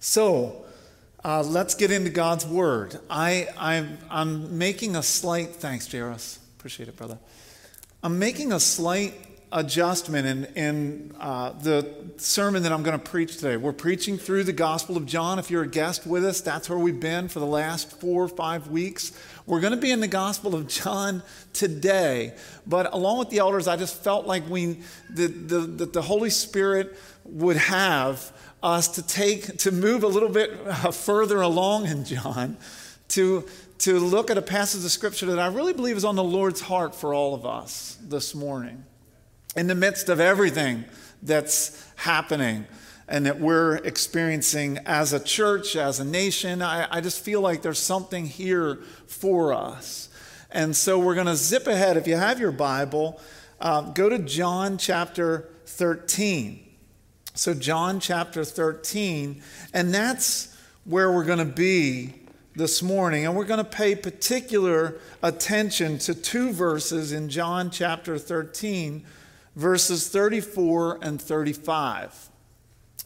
So, uh, let's get into God's Word. I, I'm, I'm making a slight, thanks, Jairus. Appreciate it, brother. I'm making a slight adjustment in, in uh, the sermon that I'm going to preach today. We're preaching through the Gospel of John. If you're a guest with us, that's where we've been for the last four or five weeks. We're going to be in the Gospel of John today. But along with the elders, I just felt like we, the, the, the, the Holy Spirit would have us to take, to move a little bit uh, further along in John, to, to look at a passage of Scripture that I really believe is on the Lord's heart for all of us this morning in the midst of everything that's happening and that we're experiencing as a church, as a nation, I, I just feel like there's something here for us. And so we're going to zip ahead. If you have your Bible, uh, go to John chapter 13. So, John chapter 13, and that's where we're going to be this morning. And we're going to pay particular attention to two verses in John chapter 13 verses 34 and 35.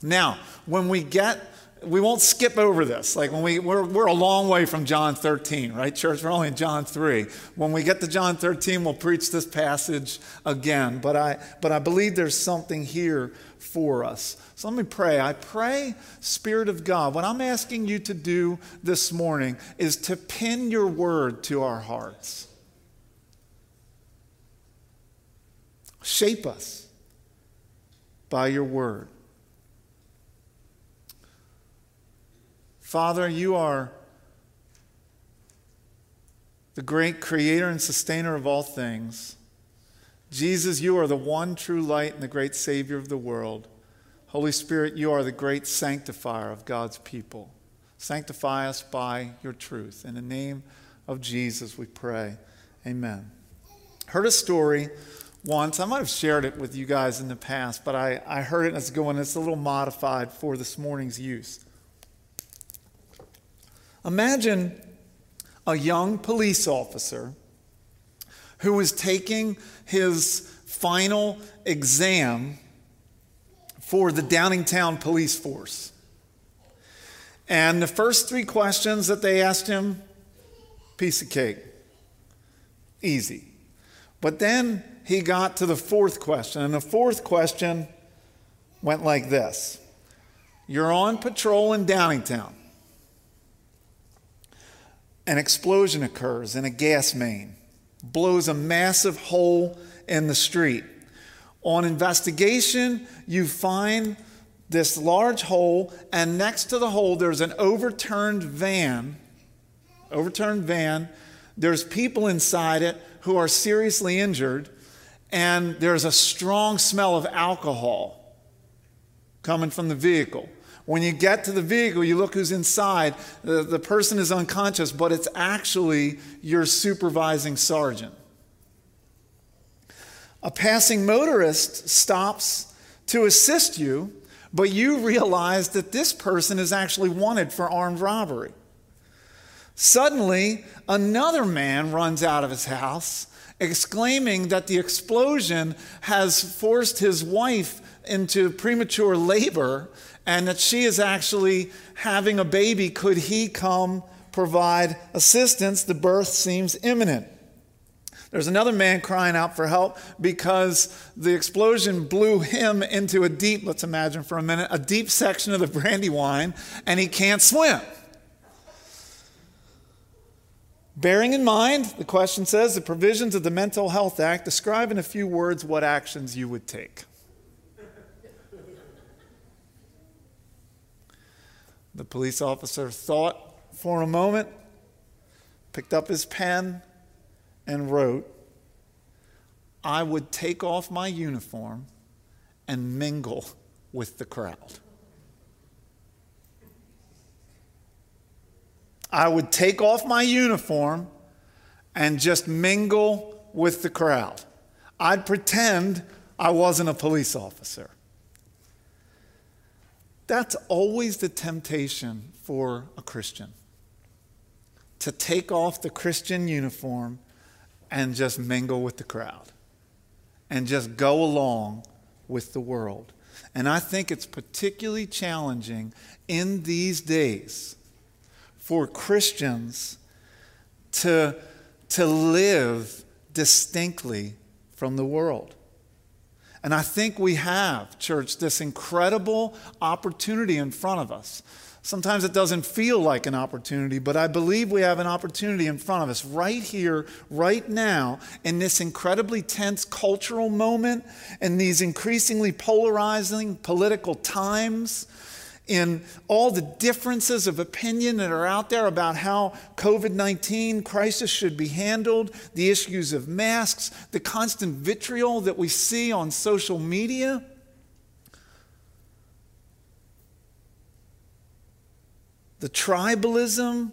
Now, when we get, we won't skip over this. Like when we, we're, we're a long way from John 13, right, church? We're only in John 3. When we get to John 13, we'll preach this passage again. But I, but I believe there's something here for us. So let me pray. I pray, Spirit of God, what I'm asking you to do this morning is to pin your word to our hearts. Shape us by your word. Father, you are the great creator and sustainer of all things. Jesus, you are the one true light and the great Savior of the world. Holy Spirit, you are the great sanctifier of God's people. Sanctify us by your truth. In the name of Jesus, we pray. Amen. Heard a story once. I might have shared it with you guys in the past, but I, I heard it and it's going, it's a little modified for this morning's use. Imagine a young police officer who was taking his final exam for the Downingtown police force. And the first three questions that they asked him, piece of cake, easy. But then he got to the fourth question. And the fourth question went like this You're on patrol in Downingtown. An explosion occurs in a gas main, blows a massive hole in the street. On investigation, you find this large hole, and next to the hole, there's an overturned van. Overturned van. There's people inside it who are seriously injured and there's a strong smell of alcohol coming from the vehicle. When you get to the vehicle, you look who's inside. The, the person is unconscious, but it's actually your supervising sergeant. A passing motorist stops to assist you, but you realize that this person is actually wanted for armed robbery. Suddenly, another man runs out of his house exclaiming that the explosion has forced his wife into premature labor and that she is actually having a baby. Could he come provide assistance? The birth seems imminent. There's another man crying out for help because the explosion blew him into a deep, let's imagine for a minute, a deep section of the Brandywine, and he can't swim. Bearing in mind, the question says, the provisions of the Mental Health Act, describe in a few words what actions you would take. The police officer thought for a moment, picked up his pen, and wrote, I would take off my uniform and mingle with the crowd. I would take off my uniform and just mingle with the crowd. I'd pretend I wasn't a police officer. That's always the temptation for a Christian to take off the Christian uniform and just mingle with the crowd and just go along with the world. And I think it's particularly challenging in these days for Christians to, to live distinctly from the world. And I think we have, church, this incredible opportunity in front of us. Sometimes it doesn't feel like an opportunity, but I believe we have an opportunity in front of us right here, right now, in this incredibly tense cultural moment, in these increasingly polarizing political times in all the differences of opinion that are out there about how COVID 19 crisis should be handled, the issues of masks, the constant vitriol that we see on social media. The tribalism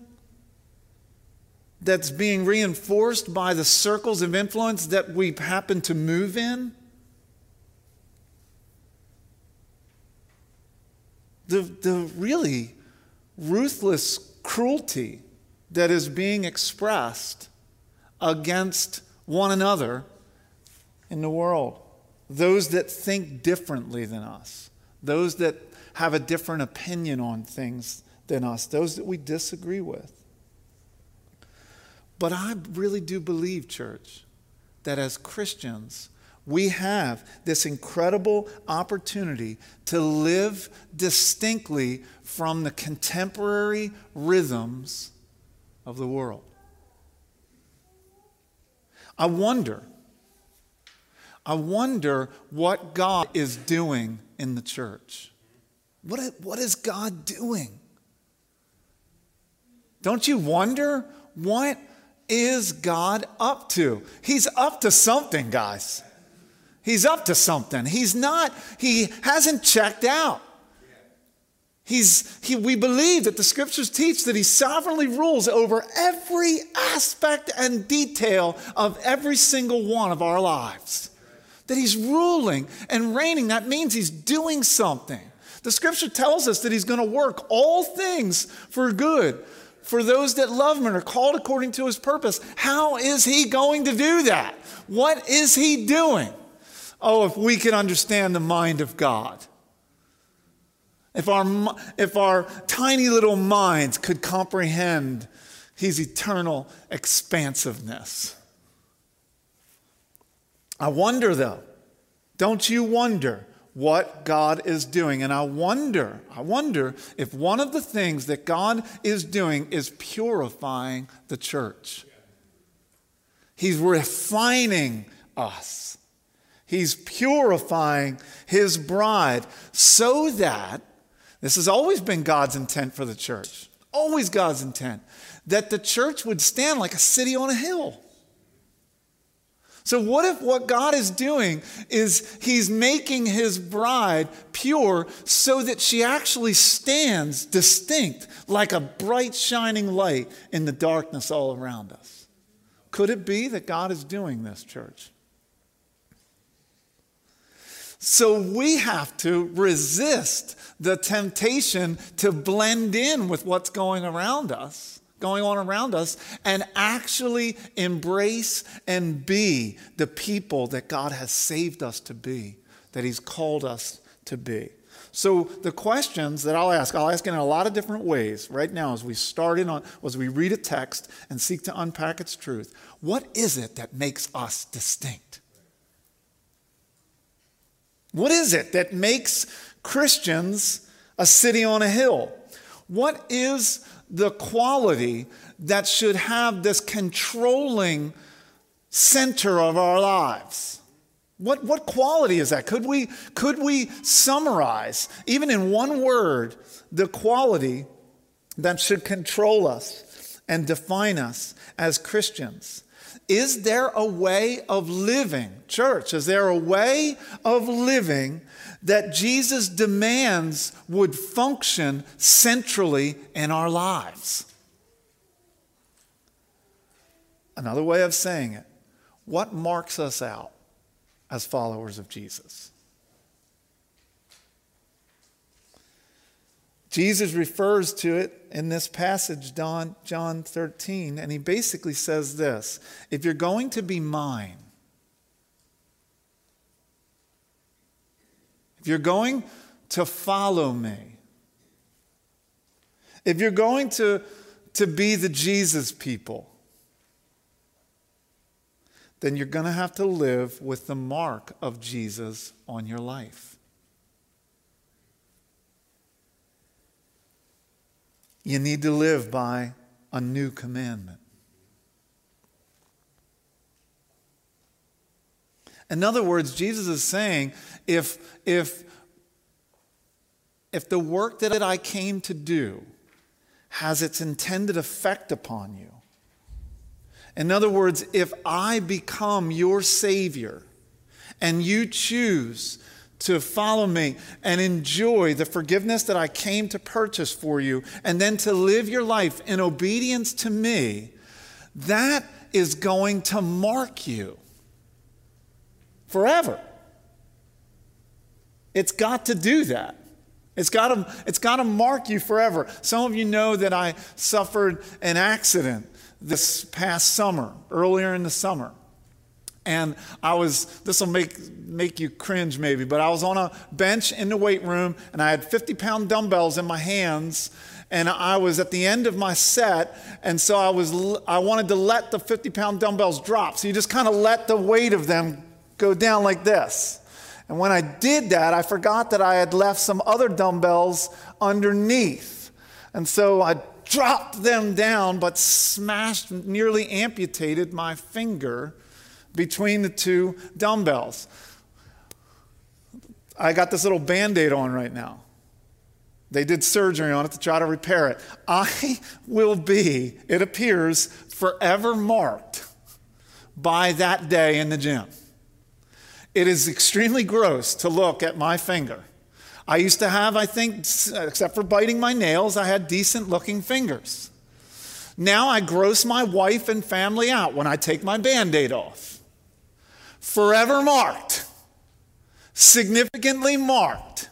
that's being reinforced by the circles of influence that we happen to move in. The, the really ruthless cruelty that is being expressed against one another in the world. Those that think differently than us, those that have a different opinion on things than us, those that we disagree with. But I really do believe, church, that as Christians, we have this incredible opportunity to live distinctly from the contemporary rhythms of the world. I wonder, I wonder what God is doing in the church. What, what is God doing? Don't you wonder what is God up to? He's up to something, guys. He's up to something. He's not, he hasn't checked out. He's, he, we believe that the scriptures teach that he sovereignly rules over every aspect and detail of every single one of our lives. That he's ruling and reigning. That means he's doing something. The scripture tells us that he's going to work all things for good for those that love him and are called according to his purpose. How is he going to do that? What is he doing? Oh, if we could understand the mind of God. If our, if our tiny little minds could comprehend his eternal expansiveness. I wonder, though, don't you wonder what God is doing? And I wonder, I wonder if one of the things that God is doing is purifying the church. He's refining us. He's purifying his bride so that, this has always been God's intent for the church, always God's intent, that the church would stand like a city on a hill. So, what if what God is doing is He's making His bride pure so that she actually stands distinct like a bright, shining light in the darkness all around us? Could it be that God is doing this, church? So we have to resist the temptation to blend in with what's going around us, going on around us, and actually embrace and be the people that God has saved us to be, that He's called us to be. So the questions that I'll ask, I'll ask in a lot of different ways right now as we start in on, as we read a text and seek to unpack its truth. What is it that makes us distinct? What is it that makes Christians a city on a hill? What is the quality that should have this controlling center of our lives? What, what quality is that? Could we, could we summarize, even in one word, the quality that should control us and define us as Christians? Is there a way of living, church? Is there a way of living that Jesus demands would function centrally in our lives? Another way of saying it what marks us out as followers of Jesus? Jesus refers to it in this passage, John, John 13, and he basically says this If you're going to be mine, if you're going to follow me, if you're going to, to be the Jesus people, then you're going to have to live with the mark of Jesus on your life. You need to live by a new commandment. In other words, Jesus is saying if, if, if the work that I came to do has its intended effect upon you, in other words, if I become your Savior and you choose to follow me and enjoy the forgiveness that I came to purchase for you, and then to live your life in obedience to me, that is going to mark you forever. It's got to do that. It's got to, it's got to mark you forever. Some of you know that I suffered an accident this past summer, earlier in the summer. And I was, this will make, make you cringe maybe, but I was on a bench in the weight room and I had 50 pound dumbbells in my hands and I was at the end of my set, and so I was I wanted to let the 50 pound dumbbells drop. So you just kind of let the weight of them go down like this. And when I did that, I forgot that I had left some other dumbbells underneath. And so I dropped them down, but smashed, nearly amputated my finger between the two dumbbells. I got this little band aid on right now. They did surgery on it to try to repair it. I will be, it appears, forever marked by that day in the gym. It is extremely gross to look at my finger I used to have, I think, except for biting my nails, I had decent looking fingers. Now I gross my wife and family out when I take my band aid off. Forever marked, significantly marked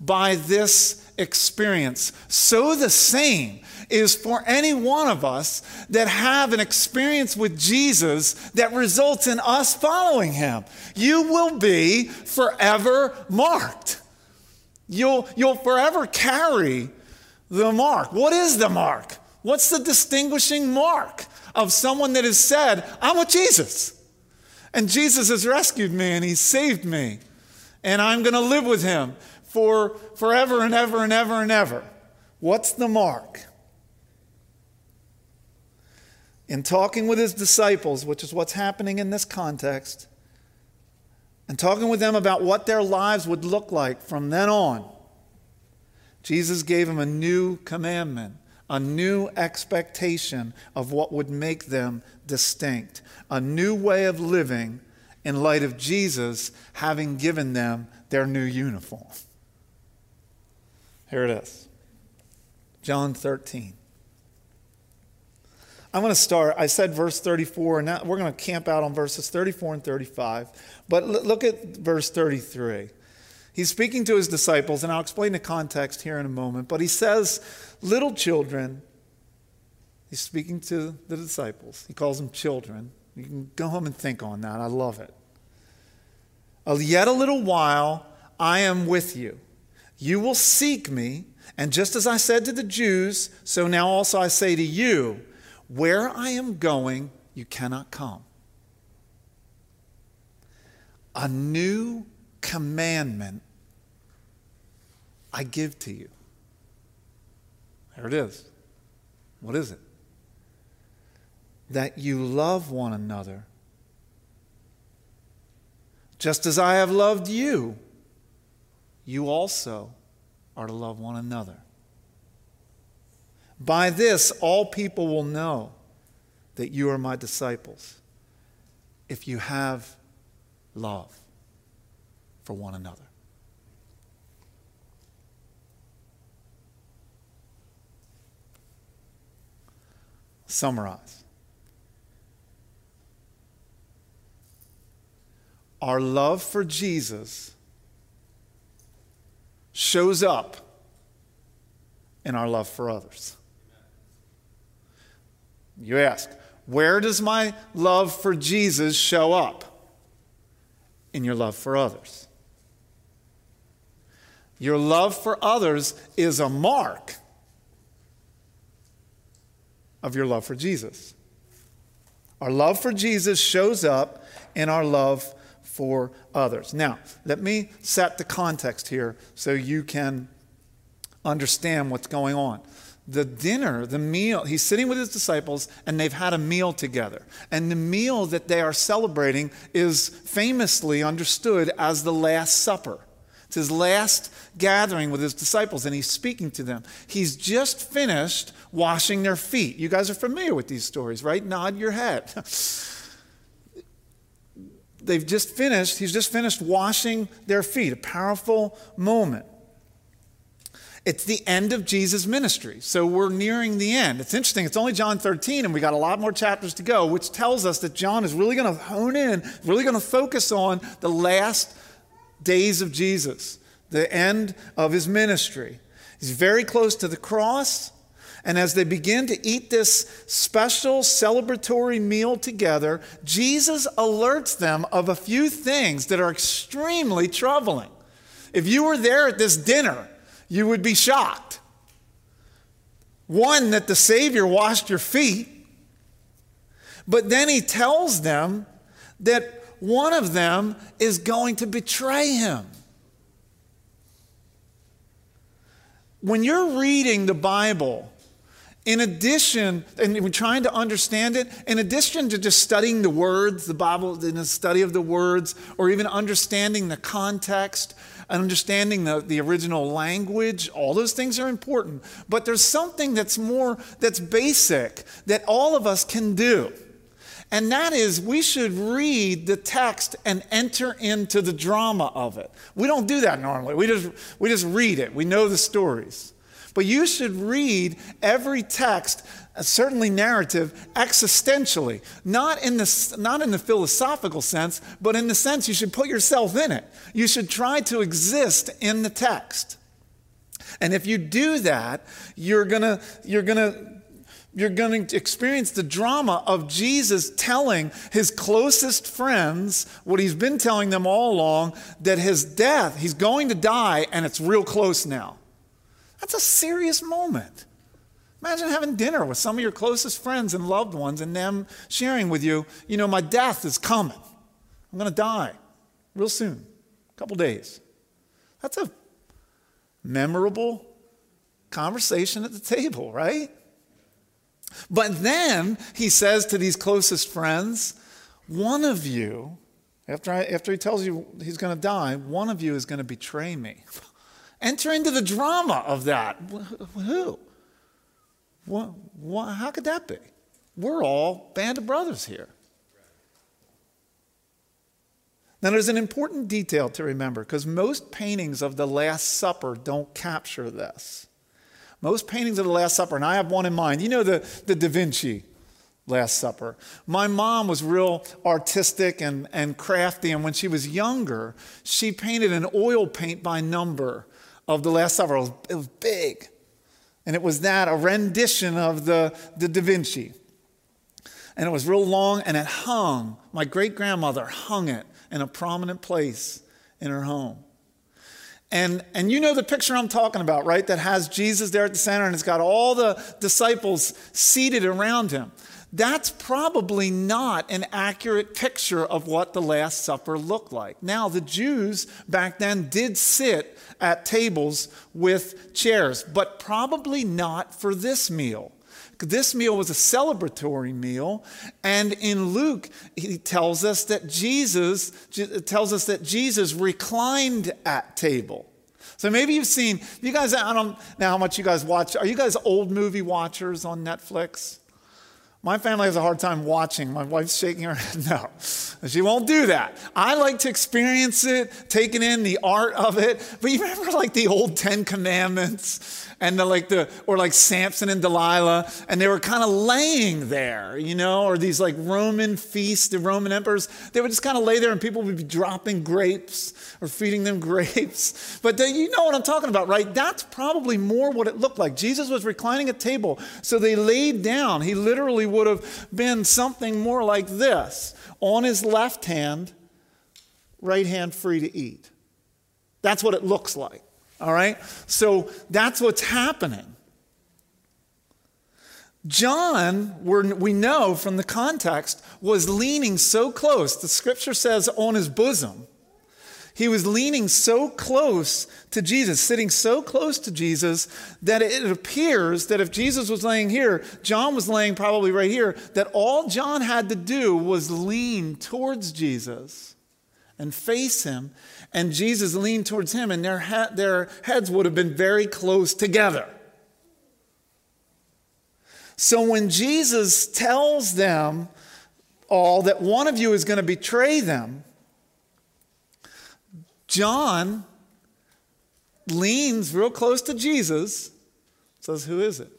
by this experience. So the same is for any one of us that have an experience with Jesus that results in us following him. You will be forever marked. You'll, you'll forever carry the mark. What is the mark? What's the distinguishing mark of someone that has said, I'm with Jesus? And Jesus has rescued me and He saved me. And I'm going to live with Him for forever and ever and ever and ever. What's the mark? In talking with His disciples, which is what's happening in this context, and talking with them about what their lives would look like from then on, Jesus gave them a new commandment, a new expectation of what would make them distinct, a new way of living in light of Jesus having given them their new uniform. Here it is John 13. I'm going to start. I said verse 34, and now we're going to camp out on verses 34 and 35. But look at verse 33. He's speaking to his disciples, and I'll explain the context here in a moment. But he says, Little children, he's speaking to the disciples. He calls them children. You can go home and think on that. I love it. Uh, yet a little while, I am with you. You will seek me, and just as I said to the Jews, so now also I say to you, where I am going, you cannot come. A new commandment I give to you. There it is. What is it? That you love one another just as I have loved you, you also are to love one another. By this, all people will know that you are my disciples if you have love for one another. Summarize. Our love for Jesus shows up in our love for others. You ask, where does my love for Jesus show up? In your love for others. Your love for others is a mark of your love for Jesus. Our love for Jesus shows up in our love for others. Now, let me set the context here so you can understand what's going on. The dinner, the meal, he's sitting with his disciples and they've had a meal together. And the meal that they are celebrating is famously understood as the Last Supper. It's his last gathering with his disciples, and he's speaking to them. He's just finished washing their feet. You guys are familiar with these stories, right? Nod your head. They've just finished, he's just finished washing their feet, a powerful moment. It's the end of Jesus' ministry. So we're nearing the end. It's interesting. It's only John 13, and we got a lot more chapters to go, which tells us that John is really going to hone in, really going to focus on the last days of Jesus, the end of his ministry. He's very close to the cross. And as they begin to eat this special celebratory meal together, Jesus alerts them of a few things that are extremely troubling. If you were there at this dinner, you would be shocked. One, that the Savior washed your feet, but then he tells them that one of them is going to betray him. When you're reading the Bible, in addition, and we're trying to understand it, in addition to just studying the words, the Bible, in the study of the words, or even understanding the context, and understanding the, the original language, all those things are important. But there's something that's more, that's basic, that all of us can do. And that is, we should read the text and enter into the drama of it. We don't do that normally. We just, we just read it, we know the stories. But you should read every text, uh, certainly narrative, existentially, not in, the, not in the philosophical sense, but in the sense you should put yourself in it. You should try to exist in the text. And if you do that, you're gonna, you're gonna, you're going to experience the drama of Jesus telling his closest friends what he's been telling them all along that his death, he's going to die, and it's real close now. That's a serious moment. Imagine having dinner with some of your closest friends and loved ones and them sharing with you, you know, my death is coming. I'm going to die real soon, a couple days. That's a memorable conversation at the table, right? But then he says to these closest friends, one of you, after, I, after he tells you he's going to die, one of you is going to betray me. Enter into the drama of that. Who? What, what, how could that be? We're all band of brothers here. Now, there's an important detail to remember because most paintings of the Last Supper don't capture this. Most paintings of the Last Supper, and I have one in mind. You know the, the Da Vinci Last Supper. My mom was real artistic and, and crafty, and when she was younger, she painted an oil paint by number of the Last Supper. It was, it was big. And it was that, a rendition of the, the Da Vinci. And it was real long and it hung. My great grandmother hung it in a prominent place in her home. And, and you know the picture I'm talking about, right? That has Jesus there at the center and it's got all the disciples seated around him. That's probably not an accurate picture of what the Last Supper looked like. Now, the Jews back then did sit at tables with chairs, but probably not for this meal. This meal was a celebratory meal, and in Luke, he tells us that Jesus tells us that Jesus reclined at table. So maybe you've seen you guys. I don't know how much you guys watch. Are you guys old movie watchers on Netflix? My family has a hard time watching. My wife's shaking her head. No, she won't do that. I like to experience it, taking in the art of it. But you remember like the old Ten Commandments and the, like the, or like Samson and Delilah, and they were kind of laying there, you know, or these like Roman feasts, the Roman emperors, they would just kind of lay there and people would be dropping grapes or feeding them grapes. But the, you know what I'm talking about, right? That's probably more what it looked like. Jesus was reclining at table, so they laid down. He literally would have been something more like this on his left hand, right hand free to eat. That's what it looks like. All right? So that's what's happening. John, we know from the context, was leaning so close. The scripture says on his bosom. He was leaning so close to Jesus, sitting so close to Jesus, that it appears that if Jesus was laying here, John was laying probably right here, that all John had to do was lean towards Jesus and face him, and Jesus leaned towards him, and their, he- their heads would have been very close together. So when Jesus tells them all that one of you is going to betray them, John leans real close to Jesus, says, Who is it?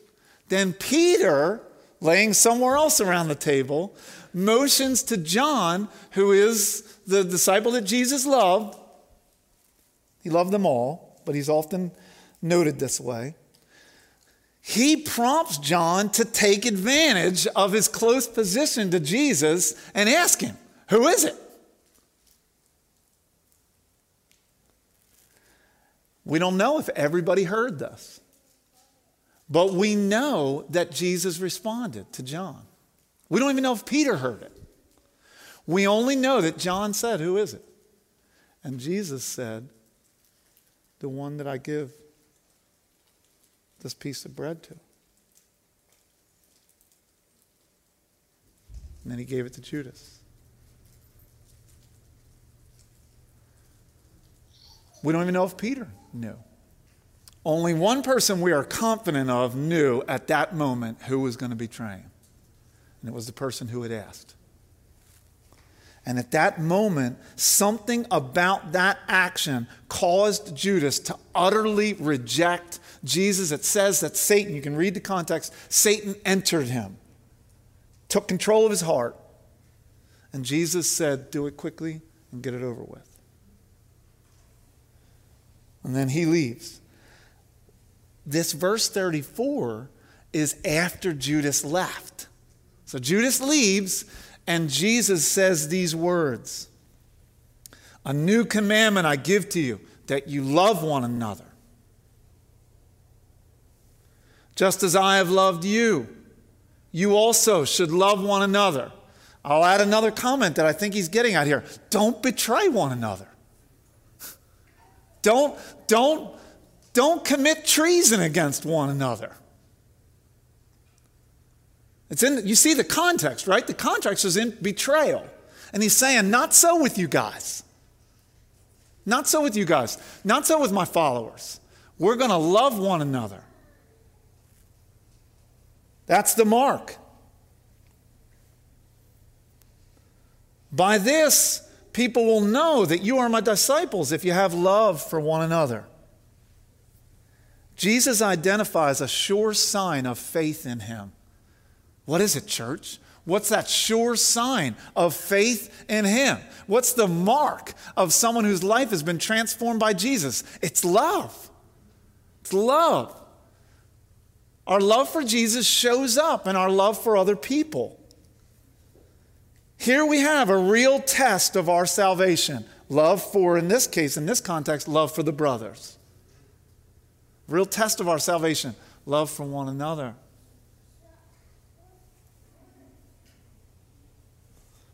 Then Peter, laying somewhere else around the table, motions to John, who is the disciple that Jesus loved. He loved them all, but he's often noted this way he prompts John to take advantage of his close position to Jesus and ask him, Who is it? We don't know if everybody heard this, but we know that Jesus responded to John. We don't even know if Peter heard it. We only know that John said, Who is it? And Jesus said, The one that I give this piece of bread to. And then he gave it to Judas. We don't even know if Peter knew. Only one person we are confident of knew at that moment who was going to betray him. And it was the person who had asked. And at that moment, something about that action caused Judas to utterly reject Jesus, it says that Satan, you can read the context, Satan entered him, took control of his heart, and Jesus said, Do it quickly and get it over with. And then he leaves. This verse 34 is after Judas left. So Judas leaves, and Jesus says these words A new commandment I give to you, that you love one another. Just as I have loved you, you also should love one another. I'll add another comment that I think he's getting at here. Don't betray one another. Don't, don't, don't commit treason against one another. It's in, you see the context, right? The context is in betrayal. And he's saying, not so with you guys. Not so with you guys. Not so with my followers. We're going to love one another. That's the mark. By this, people will know that you are my disciples if you have love for one another. Jesus identifies a sure sign of faith in him. What is it, church? What's that sure sign of faith in Him? What's the mark of someone whose life has been transformed by Jesus? It's love. It's love. Our love for Jesus shows up in our love for other people. Here we have a real test of our salvation. Love for, in this case, in this context, love for the brothers. Real test of our salvation. Love for one another.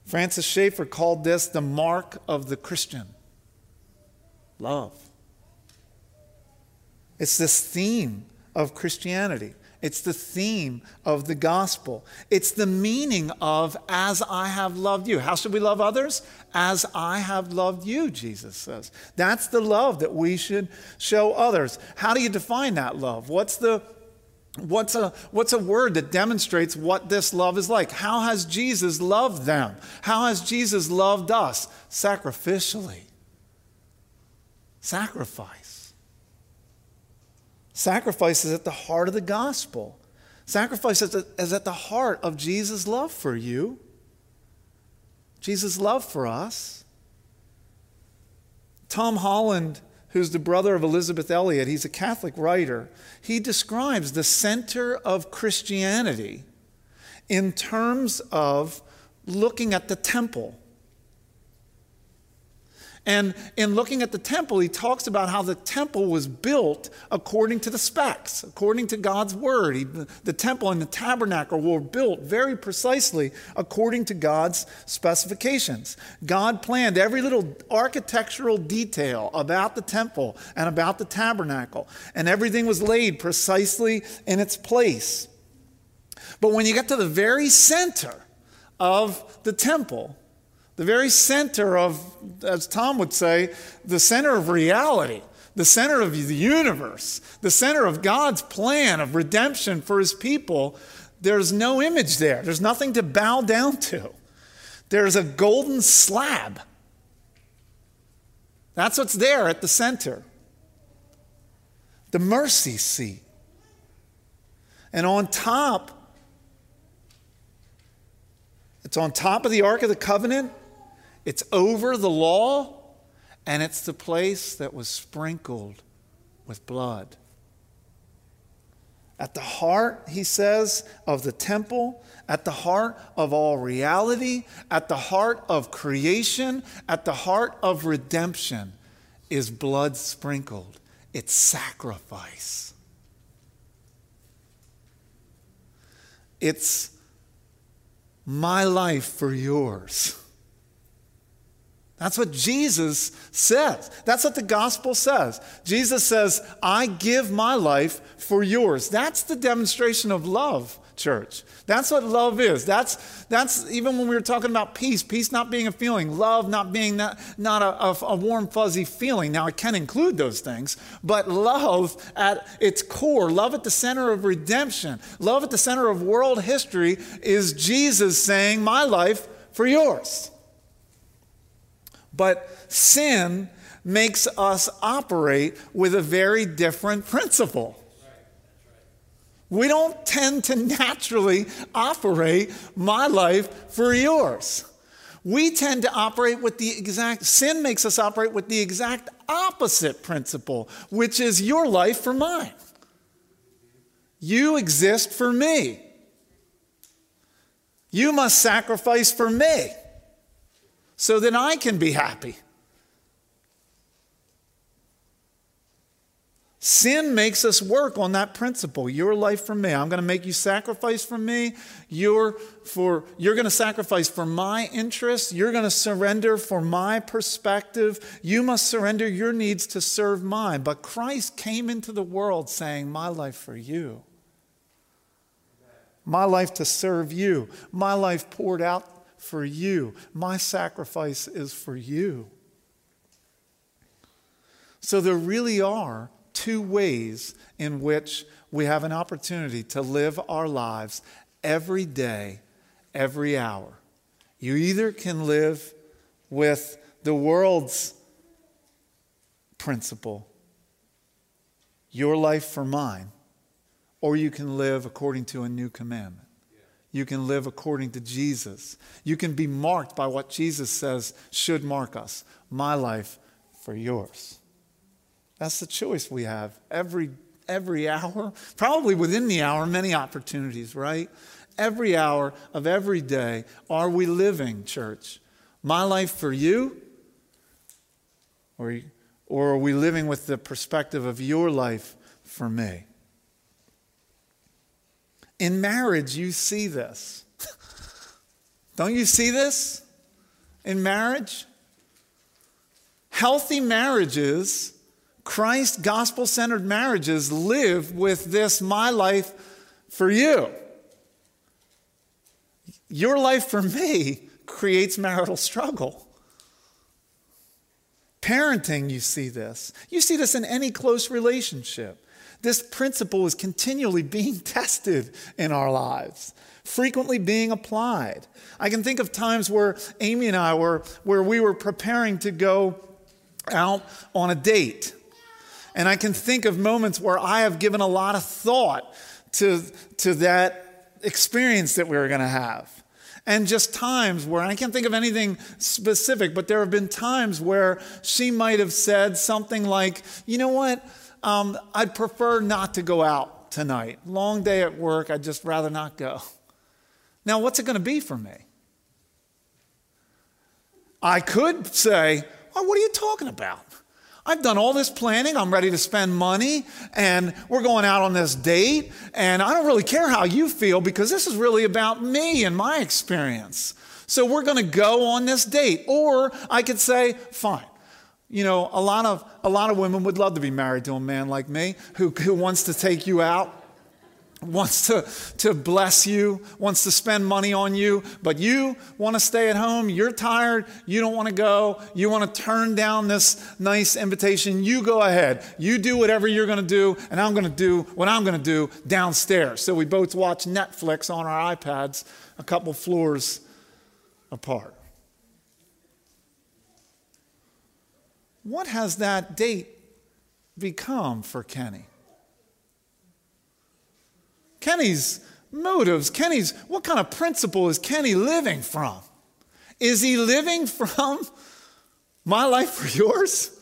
Francis Schaeffer called this the mark of the Christian love. It's this theme of Christianity. It's the theme of the gospel. It's the meaning of as I have loved you. How should we love others? As I have loved you, Jesus says. That's the love that we should show others. How do you define that love? What's the What's a, what's a word that demonstrates what this love is like? How has Jesus loved them? How has Jesus loved us? Sacrificially. Sacrifice. Sacrifice is at the heart of the gospel. Sacrifice is at the heart of Jesus' love for you, Jesus' love for us. Tom Howard, who's the brother of Elisabeth Elliot, he's a Catholic writer, he describes the center of Christianity in terms of looking at the temple. And in looking at the temple, he talks about how the temple was built according to the specs, according to God's word. He, the temple and the tabernacle were built very precisely according to God's specifications. God planned every little architectural detail about the temple and about the tabernacle, and everything was laid precisely in its place. But when you get to the very center of the temple, the very center of, as Tom would say, the center of reality, the center of the universe, the center of God's plan of redemption for his people, there's no image there. There's nothing to bow down to. There's a golden slab. That's what's there at the center. The mercy seat. And on top, it's on top of the Ark of the Covenant. It's over the law, and it's the place that was sprinkled with blood. At the heart, he says, of the temple, at the heart of all reality, at the heart of creation, at the heart of redemption is blood sprinkled. It's sacrifice. It's my life for yours. That's what Jesus says. That's what the gospel says. Jesus says, I give my life for yours. That's the demonstration of love, church. That's what love is. That's, that's even when we were talking about peace, peace not being a feeling, love not being not, not a, a, a warm, fuzzy feeling. Now, it can include those things, but love at its core, love at the center of redemption, love at the center of world history is Jesus saying, My life for yours. But sin makes us operate with a very different principle. We don't tend to naturally operate my life for yours. We tend to operate with the exact, sin makes us operate with the exact opposite principle, which is your life for mine. You exist for me. You must sacrifice for me so that I can be happy. Sin makes us work on that principle. Your life for me. I'm going to make you sacrifice for me. You're, for, you're going to sacrifice for my interests. You're going to surrender for my perspective. You must surrender your needs to serve mine. But Christ came into the world saying, My life for you. My life to serve you. My life poured out for you. My sacrifice is for you. So there really are two ways in which we have an opportunity to live our lives every day, every hour. You either can live with the world's principle, your life for mine, or you can live according to a new commandment. You can live according to Jesus. You can be marked by what Jesus says should mark us my life for yours. That's the choice we have every, every hour, probably within the hour, many opportunities, right? Every hour of every day, are we living, church? My life for you? Or, or are we living with the perspective of your life for me? In marriage, you see this. Don't you see this in marriage? Healthy marriages, Christ gospel centered marriages, live with this my life for you. Your life for me creates marital struggle. Parenting, you see this. You see this in any close relationship. This principle is continually being tested in our lives, frequently being applied. I can think of times where Amy and I were, where we were preparing to go out on a date. And I can think of moments where I have given a lot of thought to, to that experience that we were going to have. And just times where, I can't think of anything specific, but there have been times where she might have said something like, you know what? Um, I'd prefer not to go out tonight. Long day at work, I'd just rather not go. Now, what's it going to be for me? I could say, oh, What are you talking about? I've done all this planning. I'm ready to spend money, and we're going out on this date. And I don't really care how you feel because this is really about me and my experience. So we're going to go on this date. Or I could say, fine. You know, a lot of a lot of women would love to be married to a man like me who, who wants to take you out wants to, to bless you, wants to spend money on you, but you want to stay at home, you're tired, you don't want to go, you want to turn down this nice invitation, you go ahead. You do whatever you're going to do, and I'm going to do what I'm going to do downstairs. So we both watch Netflix on our iPads a couple floors apart. What has that date become for Kenny? Kenny's motives, Kenny's, what kind of principle is Kenny living from? Is he living from my life for yours?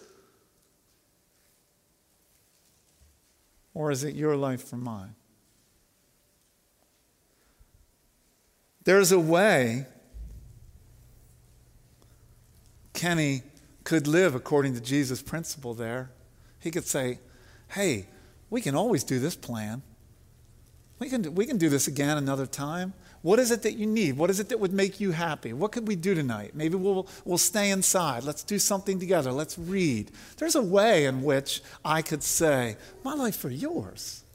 Or is it your life for mine? There's a way Kenny could live according to Jesus' principle there. He could say, hey, we can always do this plan. We can, we can do this again another time. What is it that you need? What is it that would make you happy? What could we do tonight? Maybe we'll, we'll stay inside. Let's do something together. Let's read. There's a way in which I could say, My life for yours.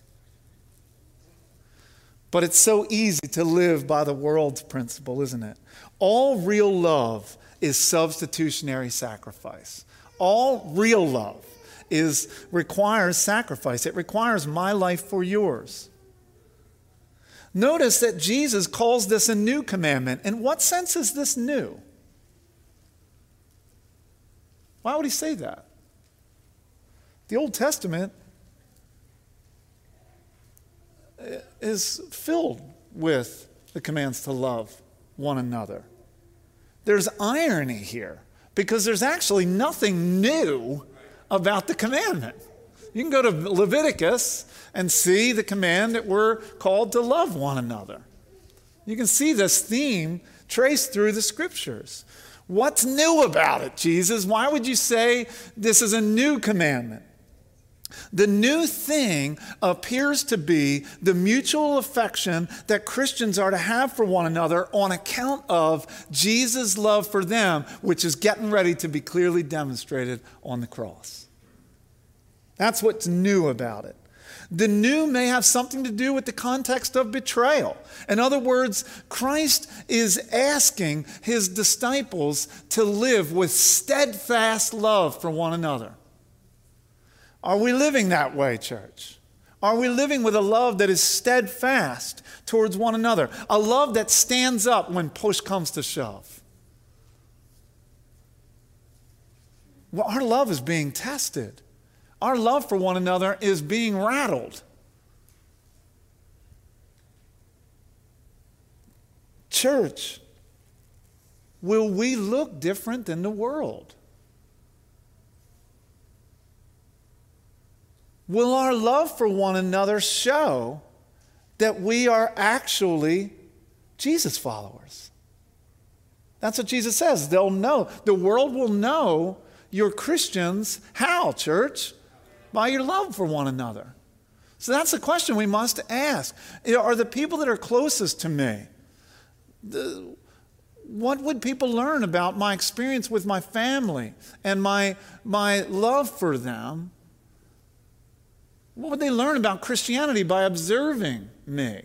But it's so easy to live by the world's principle, isn't it? All real love is substitutionary sacrifice. All real love is requires sacrifice. It requires my life for yours. Notice that Jesus calls this a new commandment. In what sense is this new? Why would he say that? The Old Testament is filled with the commands to love one another. There's irony here because there's actually nothing new about the commandment. You can go to Leviticus and see the command that we're called to love one another. You can see this theme traced through the scriptures. What's new about it, Jesus? Why would you say this is a new commandment? The new thing appears to be the mutual affection that Christians are to have for one another on account of Jesus' love for them, which is getting ready to be clearly demonstrated on the cross. That's what's new about it. The new may have something to do with the context of betrayal. In other words, Christ is asking his disciples to live with steadfast love for one another. Are we living that way, church? Are we living with a love that is steadfast towards one another? A love that stands up when push comes to shove? Well, our love is being tested our love for one another is being rattled. Church, will we look different than the world? Will our love for one another show that we are actually Jesus followers? That's what Jesus says. They'll know. The world will know you're Christians. How, church? by your love for one another. So that's the question we must ask. Are the people that are closest to me, the, what would people learn about my experience with my family and my, my love for them? What would they learn about Christianity by observing me?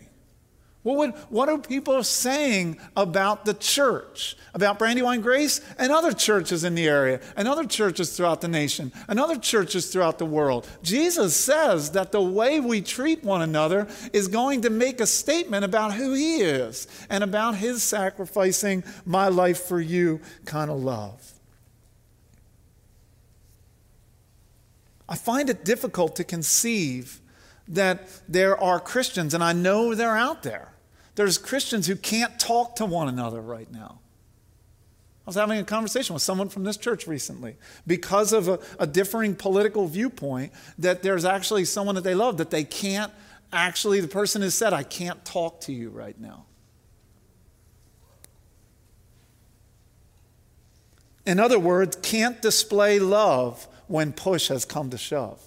What, would, what are people saying about the church, about Brandywine Grace and other churches in the area, and other churches throughout the nation, and other churches throughout the world? Jesus says that the way we treat one another is going to make a statement about who He is and about His sacrificing my life for you kind of love. I find it difficult to conceive that there are Christians, and I know they're out there. There's Christians who can't talk to one another right now. I was having a conversation with someone from this church recently because of a, a differing political viewpoint that there's actually someone that they love that they can't actually, the person has said, I can't talk to you right now. In other words, can't display love when push has come to shove.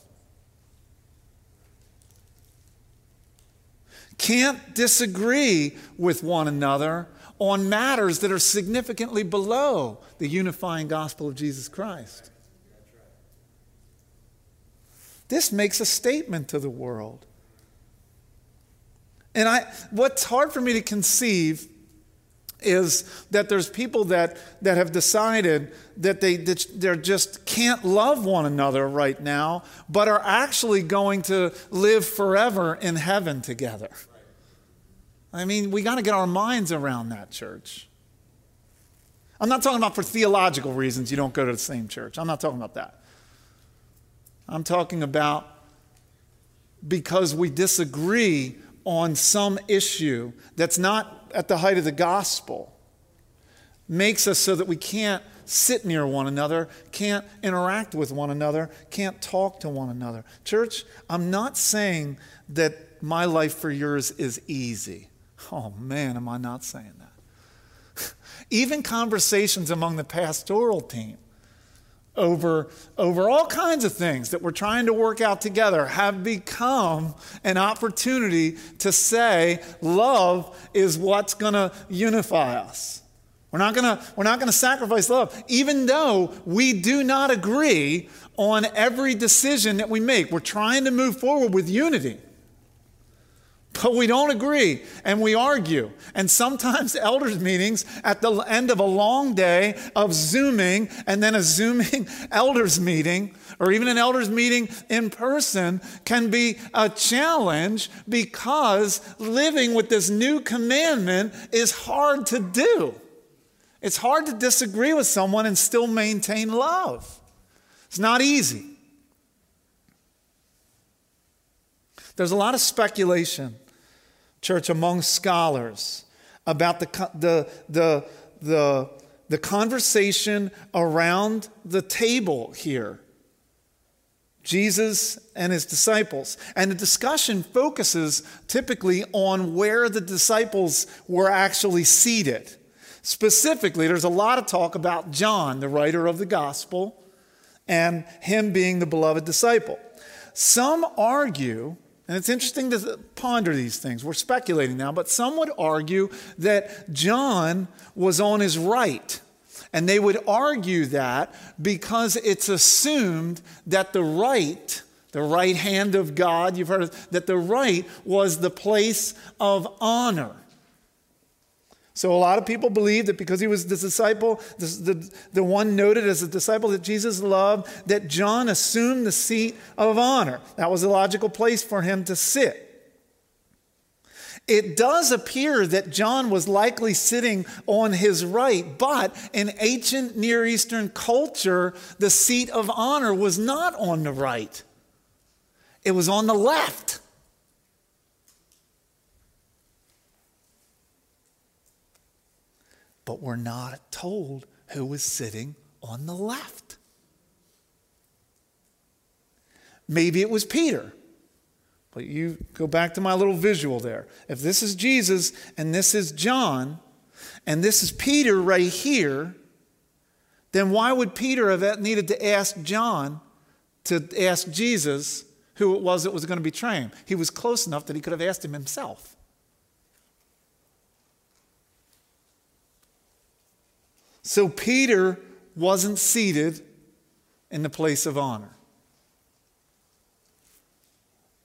Can't disagree with one another on matters that are significantly below the unifying gospel of Jesus Christ. This makes a statement to the world. And I, what's hard for me to conceive is that there's people that, that have decided that they they just can't love one another right now, but are actually going to live forever in heaven together. I mean, we got to get our minds around that, church. I'm not talking about for theological reasons you don't go to the same church. I'm not talking about that. I'm talking about because we disagree on some issue that's not at the height of the gospel makes us so that we can't sit near one another, can't interact with one another, can't talk to one another. Church, I'm not saying that my life for yours is easy. Oh man, am I not saying that? Even conversations among the pastoral team over, over all kinds of things that we're trying to work out together have become an opportunity to say love is what's going to unify us. We're not going to we're not going to sacrifice love even though we do not agree on every decision that we make. We're trying to move forward with unity. But we don't agree and we argue. And sometimes elders' meetings at the end of a long day of Zooming and then a Zooming elders' meeting, or even an elders' meeting in person, can be a challenge because living with this new commandment is hard to do. It's hard to disagree with someone and still maintain love. It's not easy. There's a lot of speculation church, among scholars about the, the, the, the, the conversation around the table here. Jesus and his disciples. And the discussion focuses typically on where the disciples were actually seated. Specifically, there's a lot of talk about John, the writer of the gospel, and him being the beloved disciple. Some argue and it's interesting to ponder these things. We're speculating now, but some would argue that John was on his right. And they would argue that because it's assumed that the right, the right hand of God, you've heard of, that the right was the place of honor. So a lot of people believe that because he was the disciple, the, the, one noted as a disciple that Jesus loved, that John assumed the seat of honor. That was a logical place for him to sit. It does appear that John was likely sitting on his right, but in ancient Near Eastern culture, the seat of honor was not on the right, it was on the left. But we're not told who was sitting on the left. Maybe it was Peter. But you go back to my little visual there. If this is Jesus and this is John and this is Peter right here, then why would Peter have needed to ask John to ask Jesus who it was that was going to betray him? He was close enough that he could have asked him himself. So Peter wasn't seated in the place of honor.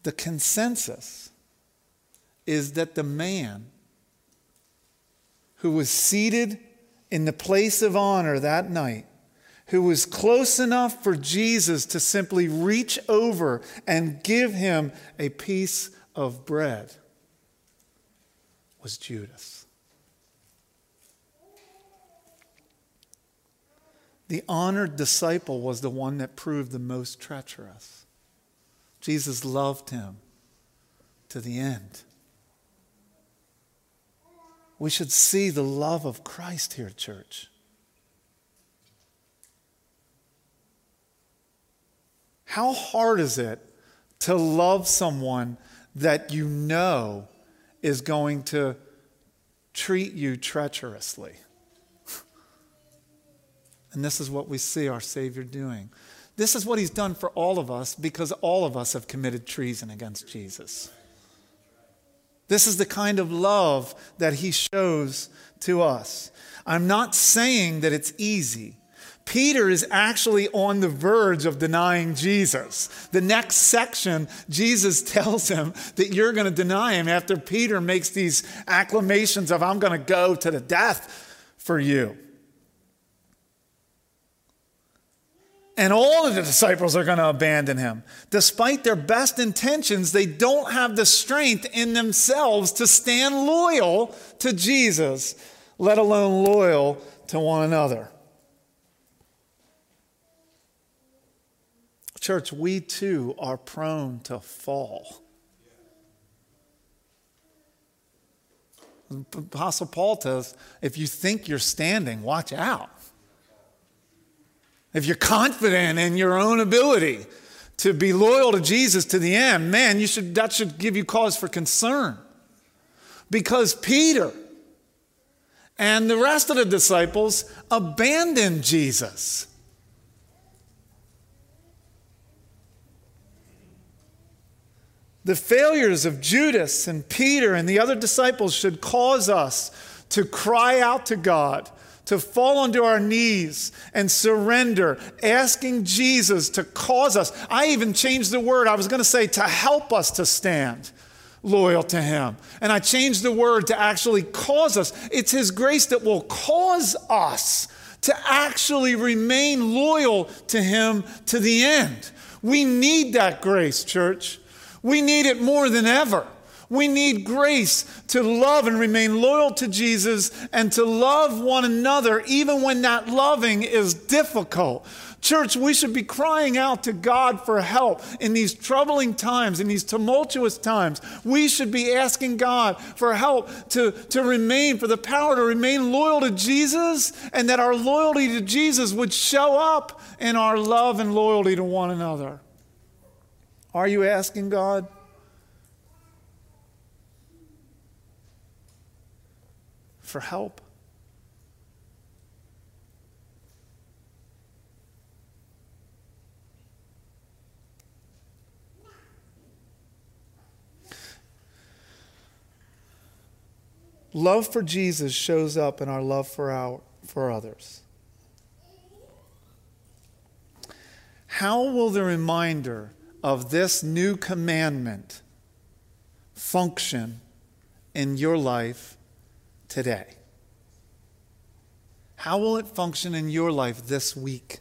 The consensus is that the man who was seated in the place of honor that night, who was close enough for Jesus to simply reach over and give him a piece of bread, was Judas. The honored disciple was the one that proved the most treacherous. Jesus loved him to the end. We should see the love of Christ here, church. How hard is it to love someone that you know is going to treat you treacherously? And this is what we see our Savior doing. This is what he's done for all of us because all of us have committed treason against Jesus. This is the kind of love that he shows to us. I'm not saying that it's easy. Peter is actually on the verge of denying Jesus. The next section, Jesus tells him that you're going to deny him after Peter makes these acclamations of, I'm going to go to the death for you. And all of the disciples are going to abandon him. Despite their best intentions, they don't have the strength in themselves to stand loyal to Jesus, let alone loyal to one another. Church, we too are prone to fall. Apostle Paul tells if you think you're standing, watch out if you're confident in your own ability to be loyal to Jesus to the end, man, you should, that should give you cause for concern. Because Peter and the rest of the disciples abandoned Jesus. The failures of Judas and Peter and the other disciples should cause us to cry out to God to fall onto our knees and surrender, asking Jesus to cause us. I even changed the word. I was going to say to help us to stand loyal to Him. And I changed the word to actually cause us. It's His grace that will cause us to actually remain loyal to Him to the end. We need that grace, church. We need it more than ever. We need grace to love and remain loyal to Jesus and to love one another even when that loving is difficult. Church, we should be crying out to God for help in these troubling times, in these tumultuous times. We should be asking God for help to, to remain, for the power to remain loyal to Jesus, and that our loyalty to Jesus would show up in our love and loyalty to one another. Are you asking God? For help. Love for Jesus shows up in our love for, our, for others. How will the reminder of this new commandment function in your life today? How will it function in your life this week?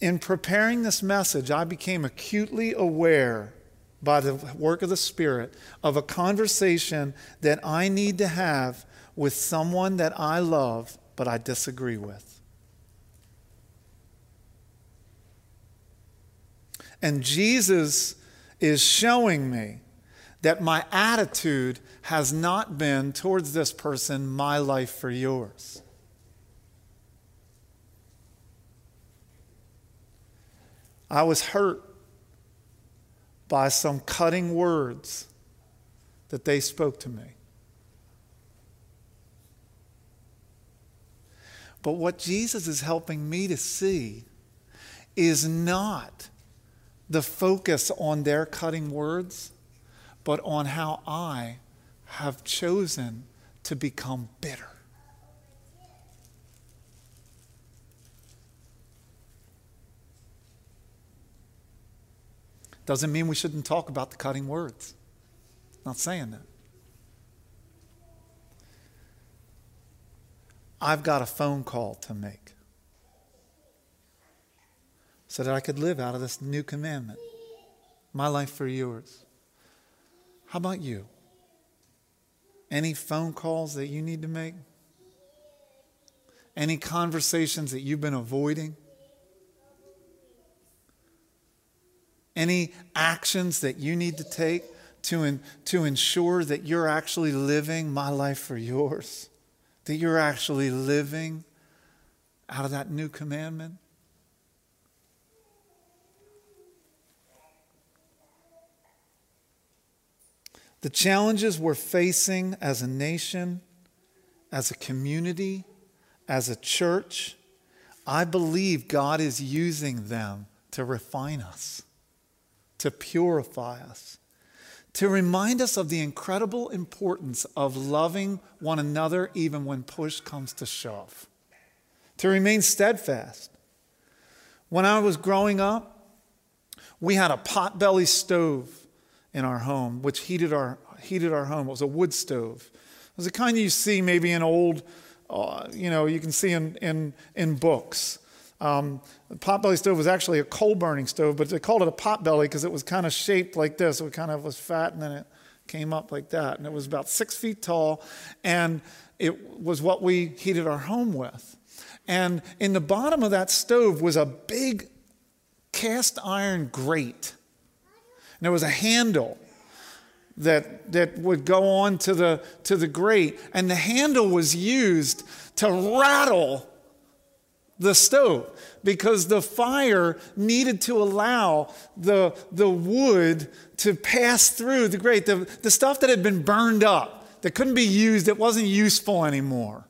In preparing this message, I became acutely aware by the work of the Spirit of a conversation that I need to have with someone that I love but I disagree with. And Jesus is showing me that my attitude has not been towards this person, my life for yours. I was hurt by some cutting words that they spoke to me. But what Jesus is helping me to see is not the focus on their cutting words but on how I have chosen to become bitter. Doesn't mean we shouldn't talk about the cutting words. Not saying that. I've got a phone call to make so that I could live out of this new commandment. My life for yours. How about you? Any phone calls that you need to make? Any conversations that you've been avoiding? Any actions that you need to take to, in, to ensure that you're actually living my life for yours? That you're actually living out of that new commandment? The challenges we're facing as a nation as a community, as a church, I believe God is using them to refine us, to purify us, to remind us of the incredible importance of loving one another even when push comes to shove, to remain steadfast. When I was growing up, we had a potbelly stove in our home, which heated our, heated our home. It was a wood stove. It was the kind you see maybe in old, uh, you know, you can see in, in, in books. Um, the potbelly stove was actually a coal burning stove, but they called it a potbelly because it was kind of shaped like this. It kind of was fat and then it came up like that. And it was about six feet tall, and it was what we heated our home with. And in the bottom of that stove was a big cast iron grate. There was a handle that, that would go on to the, to the grate, and the handle was used to rattle the stove because the fire needed to allow the, the wood to pass through the grate. The, the stuff that had been burned up, that couldn't be used, that wasn't useful anymore.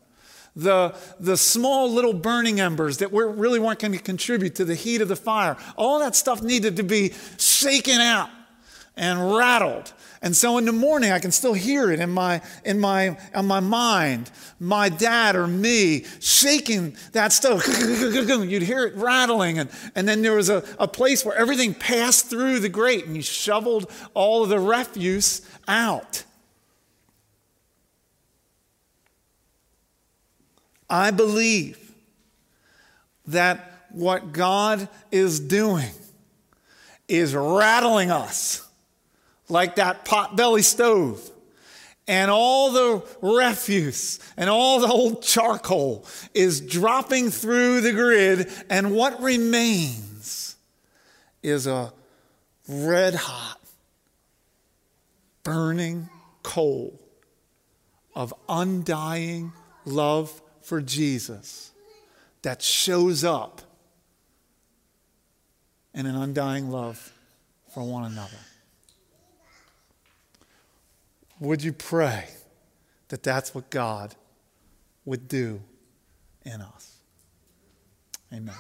The, the small little burning embers that were, really weren't going to contribute to the heat of the fire, all that stuff needed to be shaken out and rattled. And so in the morning, I can still hear it in my, in my, in my mind. My dad or me shaking that stove. You'd hear it rattling. And, and then there was a, a place where everything passed through the grate and you shoveled all of the refuse out. I believe that what God is doing is rattling us like that potbelly stove. And all the refuse and all the old charcoal is dropping through the grid, and what remains is a red hot, burning coal of undying love for Jesus that shows up in an undying love for one another. Would you pray that that's what God would do in us? Amen.